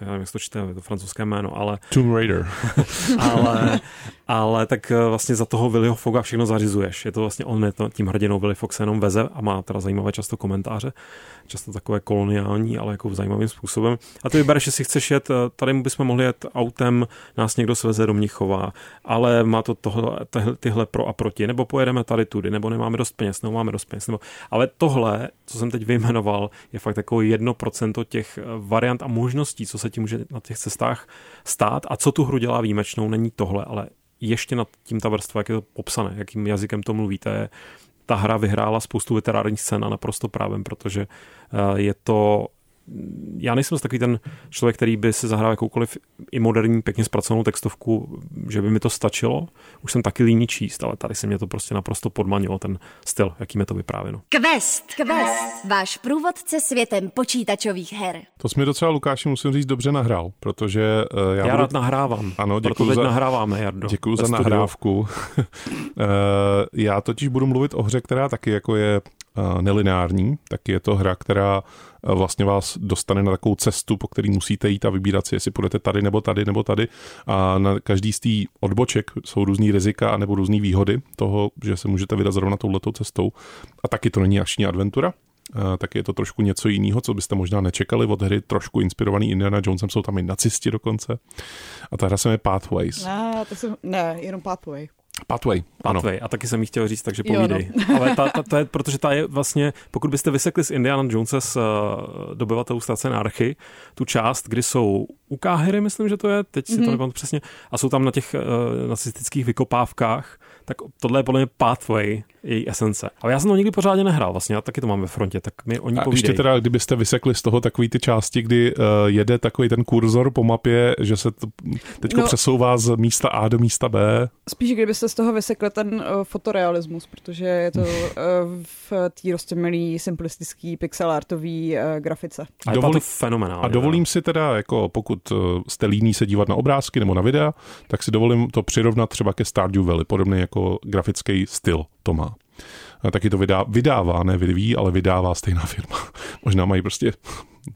já nevím, jak to čte, je to francouzské jméno, ale... Tomb Raider. <laughs> ale, <laughs> ale tak eh, vlastně za toho Willyho Foga všechno zařizuješ. Je to vlastně on je to, tím hrdinou Willy Fox jenom veze a má teda zajímavé často komentáře, často takové koloniální, ale jako zajímavým způsobem. A ty vybereš, jestli chceš jet, eh, tady bychom mohli jet autem, nás někdo sveze do Mnichova, ale má to tohle, tyhle pro a proti, nebo pojedeme tady tudy, nebo nemáme dost peněz, nebo máme dost peněz, nebo... ale tohle, co jsem teď vyjmenoval, je fakt jako jedno procento těch eh, variant a možností, co se ti může na těch cestách stát a co tu hru dělá výjimečnou, není tohle, ale ještě nad tím ta vrstva, jak je to popsané, jakým jazykem to mluvíte, ta hra vyhrála spoustu literárních scén a naprosto právem, protože eh, je to já nejsem takový ten člověk, který by si zahrál jakoukoliv i moderní, pěkně zpracovanou textovku, že by mi to stačilo. Už jsem taky líní číst, ale tady se mě to prostě naprosto podmanilo, ten styl, jakým je to vyprávěno. Quest, Quest, váš průvodce světem počítačových her. To jsme docela Lukáši, musím říct, dobře nahrál, protože uh, já, já budu... rád nahrávám. Ano, děkuji za... nahráváme, Jardo. Děkuji za studiu. nahrávku. uh, <laughs> já totiž budu mluvit o hře, která taky jako je uh, nelinární, tak je to hra, která vlastně vás dostane na takovou cestu, po který musíte jít a vybírat si, jestli půjdete tady nebo tady nebo tady. A na každý z té odboček jsou různý rizika nebo různé výhody toho, že se můžete vydat zrovna touhletou cestou. A taky to není akční adventura, tak je to trošku něco jiného, co byste možná nečekali od hry, trošku inspirovaný Indiana Jonesem, jsou tam i nacisti dokonce. A ta hra se jmenuje Pathways. Ne, to jsem, ne, jenom Pathway. Pathway, ano. Pathway, a taky jsem jí chtěl říct, takže povídej. Jo, no. <laughs> Ale ta, ta, to je, protože ta je vlastně, pokud byste vysekli z Indiana Jonesa z uh, dobyvatelů stace Narchy, tu část, kdy jsou u Káhyry, myslím, že to je, teď si mm-hmm. to mhm. nepamatuji přesně, a jsou tam na těch uh, nacistických vykopávkách, tak tohle je podle mě Pathway, její esence. Ale já jsem to nikdy pořádně nehrál vlastně, já taky to mám ve frontě, tak mi oni A ještě teda, kdybyste vysekli z toho takový ty části, kdy uh, jede takový ten kurzor po mapě, že se to teď no, přesouvá z místa A do místa B. Spíš kdybyste z toho vysekli ten uh, fotorealismus, protože je to uh, v té roztěmilý, simplistický, pixelartový uh, grafice. A Dovolí... to fenomenálně. A dovolím si teda, jako pokud jste líní se dívat na obrázky nebo na videa, tak si dovolím to přirovnat třeba ke Stardew Valley, podobný jako grafický styl to má. A taky to vydá, vydává, ne vyvíjí, ale vydává stejná <laughs> firma. Možná mají prostě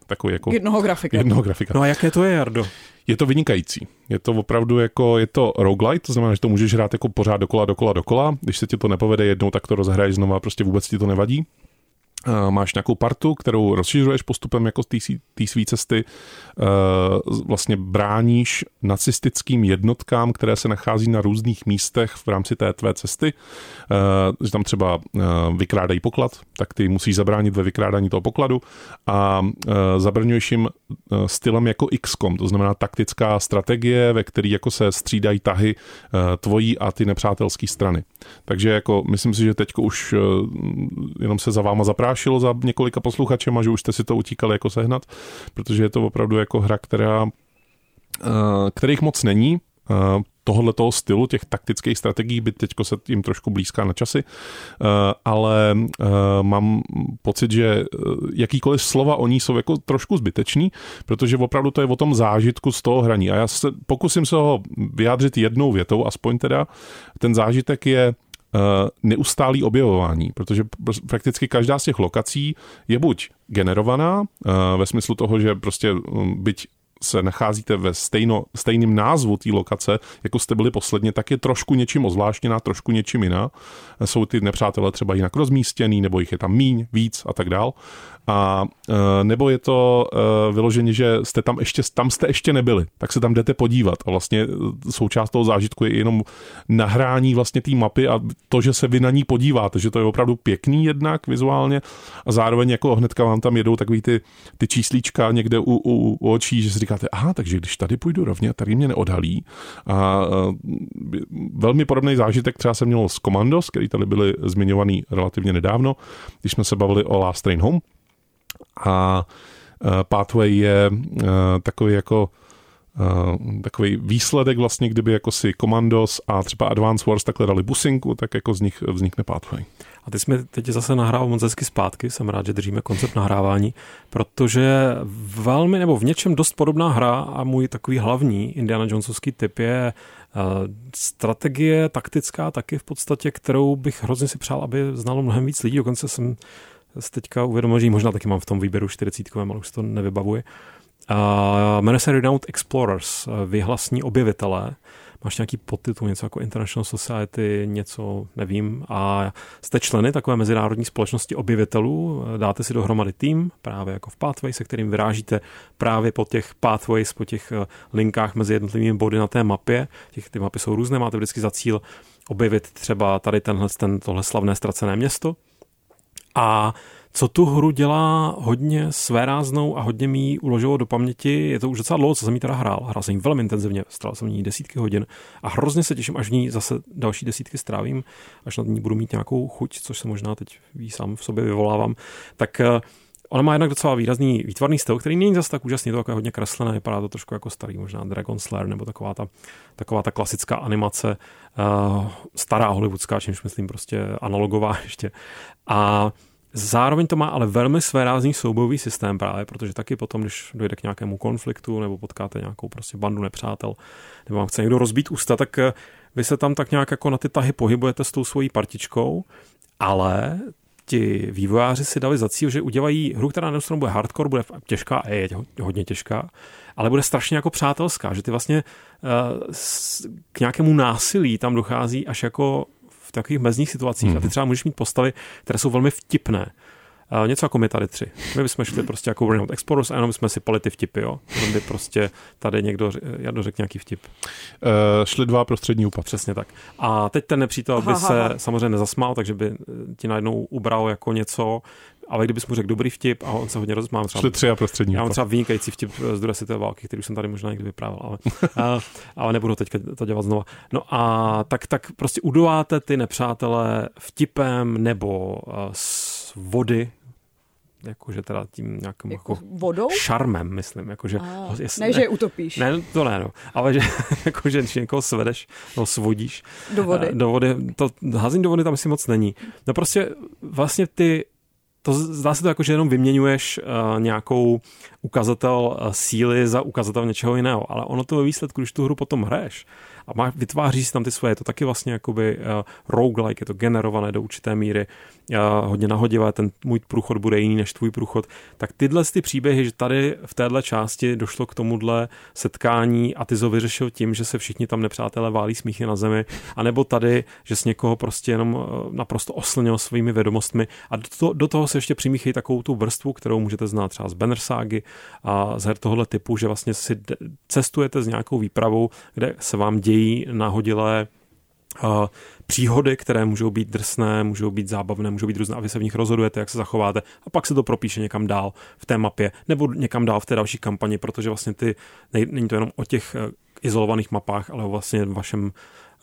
takový jako... Jednoho grafika. Jednoho grafika. No a jaké to je, Jardo? Je to vynikající. Je to opravdu jako, je to roguelite, to znamená, že to můžeš hrát jako pořád dokola, dokola, dokola. Když se ti to nepovede jednou, tak to rozhraješ znova, prostě vůbec ti to nevadí máš nějakou partu, kterou rozšiřuješ postupem jako té své cesty, vlastně bráníš nacistickým jednotkám, které se nachází na různých místech v rámci té tvé cesty, že tam třeba vykrádají poklad, tak ty musíš zabránit ve vykrádání toho pokladu a zabraňuješ jim stylem jako XCOM, to znamená taktická strategie, ve které jako se střídají tahy tvojí a ty nepřátelské strany. Takže jako myslím si, že teď už jenom se za váma zapráš vystrašilo za několika posluchačema, že už jste si to utíkali jako sehnat, protože je to opravdu jako hra, která, eh, kterých moc není, eh, tohohle toho stylu, těch taktických strategií, by teďko se jim trošku blízká na časy, eh, ale mám pocit, že jakýkoliv slova o ní jsou jako trošku zbytečný, protože opravdu to je o tom zážitku z toho hraní. A já se pokusím se ho vyjádřit jednou větou, aspoň teda. Ten zážitek je neustálý objevování, protože prakticky každá z těch lokací je buď generovaná, ve smyslu toho, že prostě um, byť se nacházíte ve stejno, stejném názvu té lokace, jako jste byli posledně, tak je trošku něčím ozvláštněná, trošku něčím jiná. Jsou ty nepřátelé třeba jinak rozmístěný, nebo jich je tam míň, víc a tak dál a e, nebo je to e, vyloženě, že jste tam ještě, tam jste ještě nebyli, tak se tam jdete podívat. A vlastně e, součást toho zážitku je jenom nahrání vlastně té mapy a to, že se vy na ní podíváte, že to je opravdu pěkný jednak vizuálně a zároveň jako hnedka vám tam jedou takový ty, ty číslíčka někde u, u, u očí, že si říkáte, aha, takže když tady půjdu rovně, tady mě neodhalí. A velmi podobný zážitek třeba jsem měl z Commandos, který tady byly zmiňovaný relativně nedávno, když jsme se bavili o Last Train Home, a e, Pathway je e, takový jako e, takový výsledek vlastně, kdyby jako si Commandos a třeba Advance Wars takhle dali businku, tak jako z nich vznikne Pathway. A ty jsme teď zase nahrával moc hezky zpátky, jsem rád, že držíme koncept nahrávání, protože velmi nebo v něčem dost podobná hra a můj takový hlavní Indiana Jonesovský typ je strategie taktická taky v podstatě, kterou bych hrozně si přál, aby znalo mnohem víc lidí, dokonce jsem si teďka uvědomil, že možná taky mám v tom výběru 40, ale už to nevybavuji. Uh, jmenuje se Renowned Explorers, vyhlasní objevitelé. Máš nějaký podtitul, něco jako International Society, něco, nevím. A jste členy takové mezinárodní společnosti objevitelů, dáte si dohromady tým, právě jako v Pathway, se kterým vyrážíte právě po těch pathways, po těch eh, linkách mezi jednotlivými body na té mapě. Těch, ty mapy jsou různé, máte vždycky za cíl objevit třeba tady tenhle, ten, tohle slavné ztracené město, a co tu hru dělá hodně svéráznou a hodně mi uložilo do paměti, je to už docela dlouho, co jsem ji teda hrál. Hrál jsem ji velmi intenzivně, strávil jsem ní desítky hodin a hrozně se těším, až v ní zase další desítky strávím, až na ní budu mít nějakou chuť, což se možná teď ví sám v sobě vyvolávám. Tak eh, Ona má jednak docela výrazný výtvarný styl, který není zase tak úžasný, to jako hodně kreslené, vypadá to trošku jako starý, možná Dragon Slayer nebo taková ta, taková ta klasická animace, uh, stará hollywoodská, čímž myslím prostě analogová <laughs> ještě. A Zároveň to má ale velmi svérázný soubojový systém právě, protože taky potom, když dojde k nějakému konfliktu nebo potkáte nějakou prostě bandu nepřátel, nebo vám chce někdo rozbít ústa, tak eh, vy se tam tak nějak jako na ty tahy pohybujete s tou svojí partičkou, ale ti vývojáři si dali za cíl, že udělají hru, která neustále bude hardcore, bude těžká, a je hodně těžká, ale bude strašně jako přátelská, že ty vlastně uh, k nějakému násilí tam dochází až jako v takových mezních situacích hmm. a ty třeba můžeš mít postavy, které jsou velmi vtipné. Uh, něco jako my tady tři. My bychom šli <laughs> prostě jako Remote Explorers a jenom jsme si pali ty vtipy, jo. Jenom by prostě tady někdo, já dořek nějaký vtip. Uh, šli dva prostřední úpad. Přesně tak. A teď ten nepřítel by se samozřejmě nezasmál, takže by ti najednou ubral jako něco, ale kdybys mu řekl dobrý vtip a on se hodně rozmá. Třeba, Šli tři a prostřední. Já mám třeba vynikající vtip z druhé světové války, který už jsem tady možná někdy vyprávěl, ale, a, <laughs> ale nebudu teď to dělat znova. No a tak, tak prostě udováte ty nepřátelé vtipem nebo z vody, jakože teda tím nějakým jako, jako vodou? šarmem, myslím. Jakože, a, jestli, ne, že je utopíš. Ne, to ne, no. Ale že, <laughs> jakože když někoho svedeš, no svodíš. Do vody. Do vody, to házení do vody tam si moc není. No prostě vlastně ty to zdá se to jako, že jenom vyměňuješ uh, nějakou ukazatel uh, síly za ukazatel něčeho jiného, ale ono to ve výsledku, když tu hru potom hraješ, a má, vytváří si tam ty svoje, je to taky vlastně jakoby uh, roguelike, je to generované do určité míry, uh, hodně nahodivé, ten můj průchod bude jiný než tvůj průchod, tak tyhle ty příběhy, že tady v téhle části došlo k tomuhle setkání a ty to vyřešil tím, že se všichni tam nepřátelé válí smíchy na zemi, anebo tady, že s někoho prostě jenom uh, naprosto oslnil svými vědomostmi. A do, to, do toho se ještě přimíchají takovou tu vrstvu, kterou můžete znát třeba z Bannerságy a z her tohohle typu, že vlastně si cestujete s nějakou výpravou, kde se vám dějí dějí nahodilé uh, příhody, které můžou být drsné, můžou být zábavné, můžou být různé a vy se v nich rozhodujete, jak se zachováte a pak se to propíše někam dál v té mapě nebo někam dál v té další kampani, protože vlastně ty, není to jenom o těch uh, izolovaných mapách, ale o vlastně vašem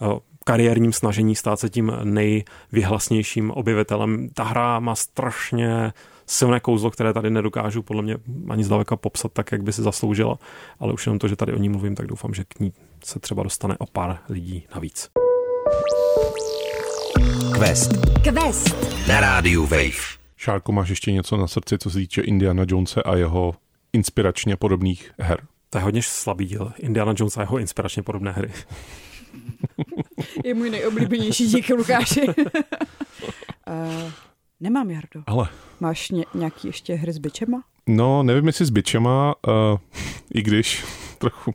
uh, kariérním snažení stát se tím nejvyhlasnějším objevitelem. Ta hra má strašně silné kouzlo, které tady nedokážu podle mě ani zdaleka popsat tak, jak by si zasloužila, ale už jenom to, že tady o ní mluvím, tak doufám, že k ní se třeba dostane o pár lidí navíc. Quest. Quest. Na rádiu Wave. Šárko, máš ještě něco na srdci, co se týče Indiana Jonese a jeho inspiračně podobných her? To je hodně slabý díl. Indiana Jones a jeho inspiračně podobné hry. <laughs> je můj nejoblíbenější dík Lukáši. uh, <laughs> nemám, Jardo. Ale. Máš ně, nějaký ještě hry s byčema? No, nevím, jestli s byčema, uh, <laughs> i když trochu.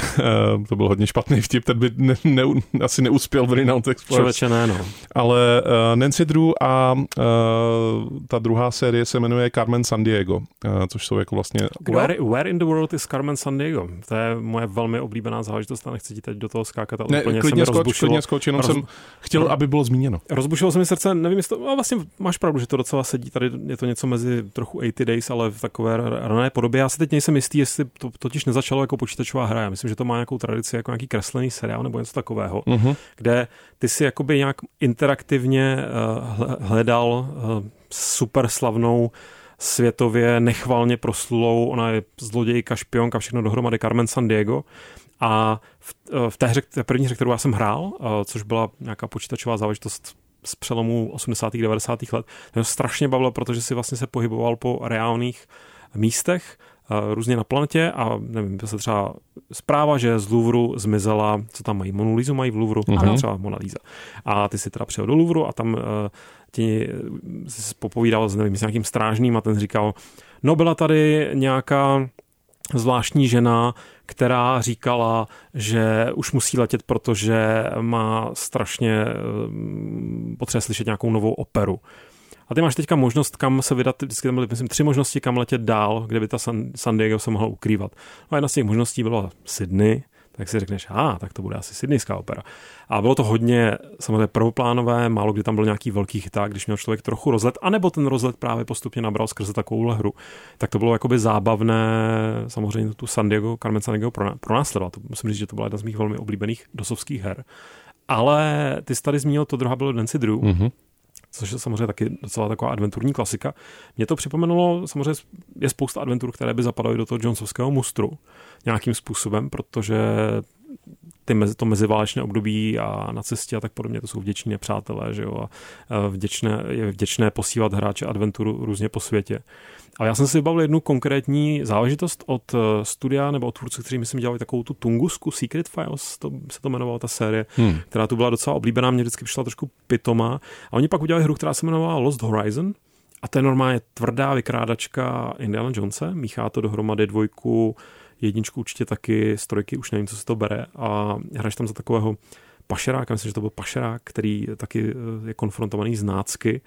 <laughs> to byl hodně špatný vtip, ten by ne, ne, asi neuspěl v Renowned Explorers. Člověče ne, no. Ale uh, Nancy Drew a uh, ta druhá série se jmenuje Carmen San Diego, uh, což jsou jako vlastně... Where, where in the world is Carmen San Diego? To je moje velmi oblíbená záležitost a nechci ti teď do toho skákat, ale ne, úplně klidně se mi skoč, klidně skoč, jenom roz... jsem chtěl, aby bylo zmíněno. Rozbušilo se mi srdce, nevím, jestli to, no vlastně máš pravdu, že to docela sedí, tady je to něco mezi trochu 80 Days, ale v takové rané podobě. Já si teď nejsem jistý, jestli to totiž nezačalo jako počítačová hra. Já myslím, že to má nějakou tradici jako nějaký kreslený seriál nebo něco takového, uh-huh. kde ty si jakoby nějak interaktivně uh, hledal uh, super slavnou světově nechvalně proslulou, ona je zlodějka, špionka, všechno dohromady, Carmen San Diego. A v, eh, v té hře, té první hře, kterou já jsem hrál, což byla nějaká počítačová záležitost z přelomu 80. 90. let, to strašně bavilo, protože si vlastně se pohyboval po reálných místech, různě na planetě a nevím, se třeba zpráva, že z Louvru zmizela, co tam mají, Monolízu mají v Louvru, uh-huh. třeba Mona Lisa. A ty si teda přijel do Louvru a tam uh, ti jsi popovídal s, nevím, s nějakým strážným a ten říkal, no byla tady nějaká zvláštní žena, která říkala, že už musí letět, protože má strašně potřebuje slyšet nějakou novou operu. A ty máš teďka možnost, kam se vydat, vždycky tam byly, myslím, tři možnosti, kam letět dál, kde by ta San, San Diego se mohla ukrývat. No a jedna z těch možností byla Sydney, tak si řekneš, a tak to bude asi Sydneyská opera. A bylo to hodně samozřejmě prvoplánové, málo kdy tam byl nějaký velký chyták, když měl člověk trochu rozlet, anebo ten rozlet právě postupně nabral skrze takovou hru. Tak to bylo jakoby zábavné, samozřejmě tu San Diego, Carmen San Diego pronásledovat. Musím říct, že to byla jedna z mých velmi oblíbených dosovských her. Ale ty jsi tady zmínil, to druhá bylo Nancy Drew, mm-hmm což je samozřejmě taky docela taková adventurní klasika. Mě to připomenulo, samozřejmě je spousta adventur, které by zapadaly do toho Jonesovského mustru nějakým způsobem, protože ty mezi, to meziválečné období a na cestě a tak podobně, to jsou vděční nepřátelé, že jo, a vděčné, je vděčné posílat hráče adventuru různě po světě. Ale já jsem si vybavil jednu konkrétní záležitost od eh, studia nebo od tvůrců, kteří myslím dělali takovou tu Tungusku Secret Files, to se to jmenovala ta série, hmm. která tu byla docela oblíbená, mě vždycky přišla trošku pitoma. A oni pak udělali hru, která se jmenovala Lost Horizon, a to je normálně tvrdá vykrádačka Indiana Jonese, míchá to dohromady dvojku, jedničku určitě taky, z trojky už nevím, co se to bere a hraješ tam za takového pašeráka, myslím, že to byl pašerák, který taky eh, je konfrontovaný s nácky.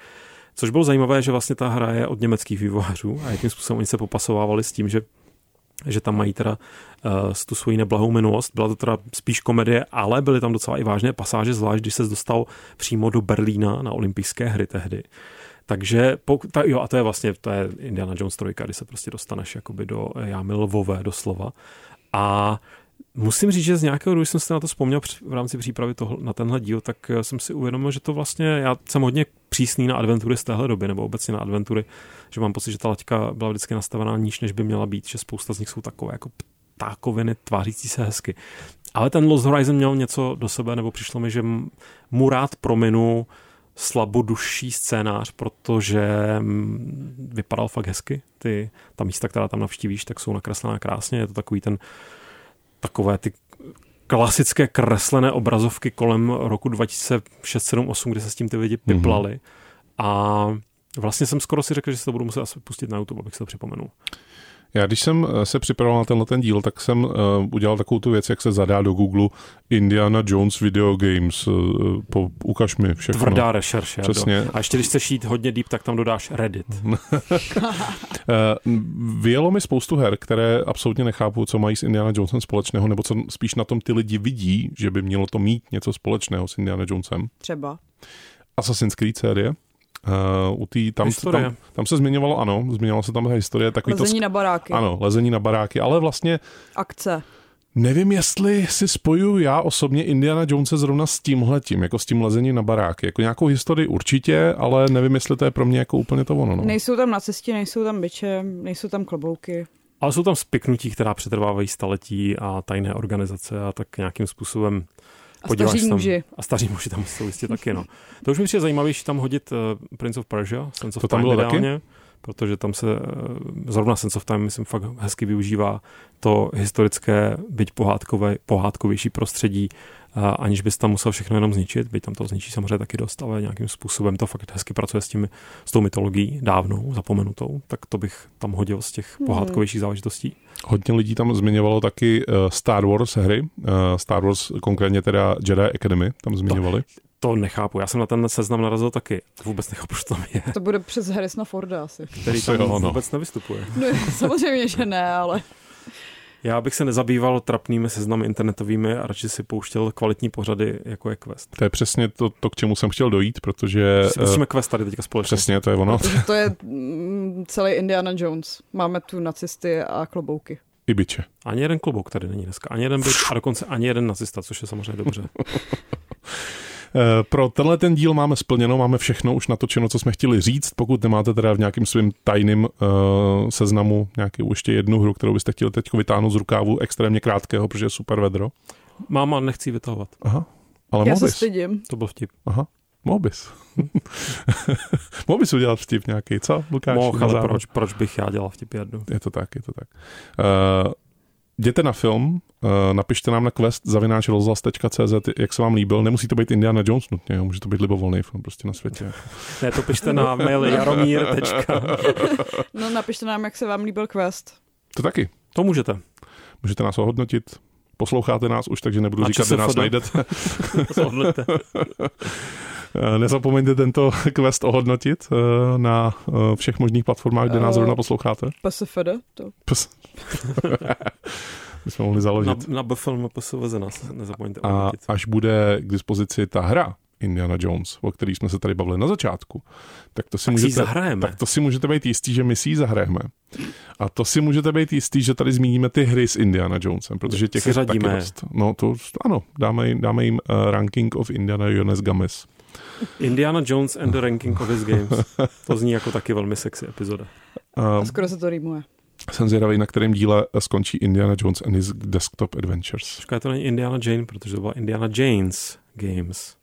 Což bylo zajímavé, že vlastně ta hra je od německých vývojářů a jakým způsobem oni se popasovávali s tím, že že tam mají teda uh, tu svoji neblahou minulost. Byla to teda spíš komedie, ale byly tam docela i vážné pasáže, zvlášť když se dostal přímo do Berlína na olympijské hry tehdy. Takže, pokud, ta, jo, a to je vlastně, to je Indiana Jones 3, kdy se prostě dostaneš jakoby do jámy lvové doslova. A Musím říct, že z nějakého důvodu jsem si na to vzpomněl v rámci přípravy toho, na tenhle díl, tak eh, jsem si uvědomil, že to vlastně, já jsem hodně přísný na adventury z téhle doby, nebo obecně na adventury, že mám pocit, že ta laťka byla vždycky nastavená níž, než by měla být, že spousta z nich jsou takové jako ptákoviny tvářící se hezky. Ale ten Lost Horizon měl něco do sebe, nebo přišlo mi, že mu rád prominu slabodušší scénář, protože vypadal fakt hezky. Ty, ta místa, která tam navštívíš, tak jsou nakreslená krásně. Je to takový ten takové ty klasické kreslené obrazovky kolem roku 2006 2008 kde se s tím ty lidi mhm. piplali. Mm-hmm. A vlastně jsem skoro si řekl, že si to budu muset asi pustit na YouTube, abych si to připomenul. Já když jsem eh, se připravoval na tenhle ten díl, tak jsem uh, udělal takovou tu věc, jak se zadá do Google Indiana Jones Video Games. Uh, po, ukaž mi všechno. Tvrdá rešerše. Přesně. A ještě když chceš jít hodně deep, tak tam dodáš Reddit. uh, <laughs> vyjelo mi spoustu her, které absolutně nechápu, co mají s Indiana Jonesem společného, nebo co spíš na tom ty lidi vidí, že by mělo to mít něco společného s Indiana Jonesem. Třeba. Assassin's Creed série. Uh, u tý, tam, tam, tam, se zmiňovalo, ano, zmiňovalo se tam ta historie. Takový lezení to, na baráky. Ano, lezení na baráky, ale vlastně... Akce. Nevím, jestli si spoju já osobně Indiana Jonese zrovna s tímhletím, jako s tím lezením na baráky. Jako nějakou historii určitě, ale nevím, jestli to je pro mě jako úplně to ono. No. Nejsou tam na cestě, nejsou tam byče, nejsou tam klobouky. Ale jsou tam spiknutí, která přetrvávají staletí a tajné organizace a tak nějakým způsobem a staří tam, muži. A staří muži tam jsou jistě taky, no. <laughs> To už mi přijde zajímavější tam hodit uh, Prince of Persia, Sense of to tam Time bylo ideálně, taky? protože tam se, uh, zrovna Sense of Time, myslím, fakt hezky využívá to historické, byť pohádkové, pohádkovější prostředí aniž bys tam musel všechno jenom zničit, byť tam to zničí samozřejmě taky dost, ale nějakým způsobem to fakt hezky pracuje s, tím, s tou mytologií dávnou, zapomenutou, tak to bych tam hodil z těch hmm. pohádkovějších záležitostí. Hodně lidí tam zmiňovalo taky uh, Star Wars hry, uh, Star Wars konkrétně teda Jedi Academy tam zmiňovali. To, to nechápu, já jsem na ten seznam narazil taky, vůbec nechápu, co tam je. To bude přes Harrisona Forda asi. Který tam jo, no. vůbec nevystupuje. No, <laughs> samozřejmě, že ne, ale... Já bych se nezabýval trapnými seznamy internetovými a radši si pouštěl kvalitní pořady, jako je Quest. To je přesně to, to k čemu jsem chtěl dojít, protože... Si musíme Quest tady teďka společně. Přesně, to je ono. Protože to je <laughs> mm, celý Indiana Jones. Máme tu nacisty a klobouky. I byče. Ani jeden klobouk tady není dneska. Ani jeden byč a dokonce ani jeden nacista, což je samozřejmě dobře. <laughs> Eh, pro tenhle ten díl máme splněno, máme všechno už natočeno, co jsme chtěli říct. Pokud nemáte teda v nějakým svým tajným uh, seznamu nějakou ještě jednu hru, kterou byste chtěli teď vytáhnout z rukávu extrémně krátkého, protože je super vedro. Mám a nechci vytahovat. Aha. Ale Já se stydím. To byl vtip. Aha. Mohl bys. <laughs> Mohl bys udělat vtip nějaký, co, Lukáš? Mohl, ale proč, proč bych já dělal vtip jednu? Je to tak, je to tak. Uh, jděte na film, uh, napište nám na quest zavináčrozhlas.cz, jak se vám líbil. Nemusí to být Indiana Jones nutně, může to být libovolný film prostě na světě. <laughs> ne, to pište na mail jaromír. <laughs> no napište nám, jak se vám líbil quest. To taky. To můžete. Můžete nás ohodnotit, posloucháte nás už, takže nebudu a říkat, kde nás najdete. <laughs> Eh, nezapomeňte tento <laughs> quest ohodnotit eh, na všech možných platformách, kde nás zrovna posloucháte. PSFD? To. PS... <laughs> My jsme mohli založit. Na, na BFLM PSVZ nás nezapomeňte ohodnotit. A až bude k dispozici ta hra, Indiana Jones, o který jsme se tady bavili na začátku, tak to si, tak můžete, si zahrajeme. tak to si můžete být jistý, že my si ji zahrajeme. A to si můžete být jistý, že tady zmíníme ty hry s Indiana Jonesem, protože těch je taky dost. No to ano, dáme, dáme jim uh, ranking of Indiana Jones Games. Indiana Jones and the Ranking of his Games. To zní jako taky velmi sexy epizoda. Um, A skoro se to rýmuje. Jsem zvědavý, na kterém díle skončí Indiana Jones and his Desktop Adventures. Počkej, to není Indiana Jane, protože to byla Indiana Janes Games.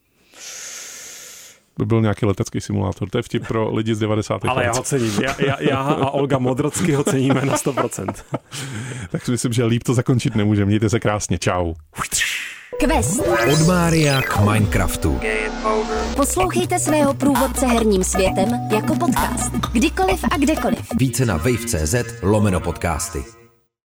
By byl nějaký letecký simulátor. To je vtip pro lidi z 90. Ale já ho cením. Já, já, já a Olga Modrocky ho ceníme na 100%. <laughs> tak si myslím, že líp to zakončit nemůže. Mějte se krásně. Čau. Quest. Od Mária k Minecraftu. Poslouchejte svého průvodce herním světem jako podcast. Kdykoliv a kdekoliv. Více na wave.cz lomeno podcasty.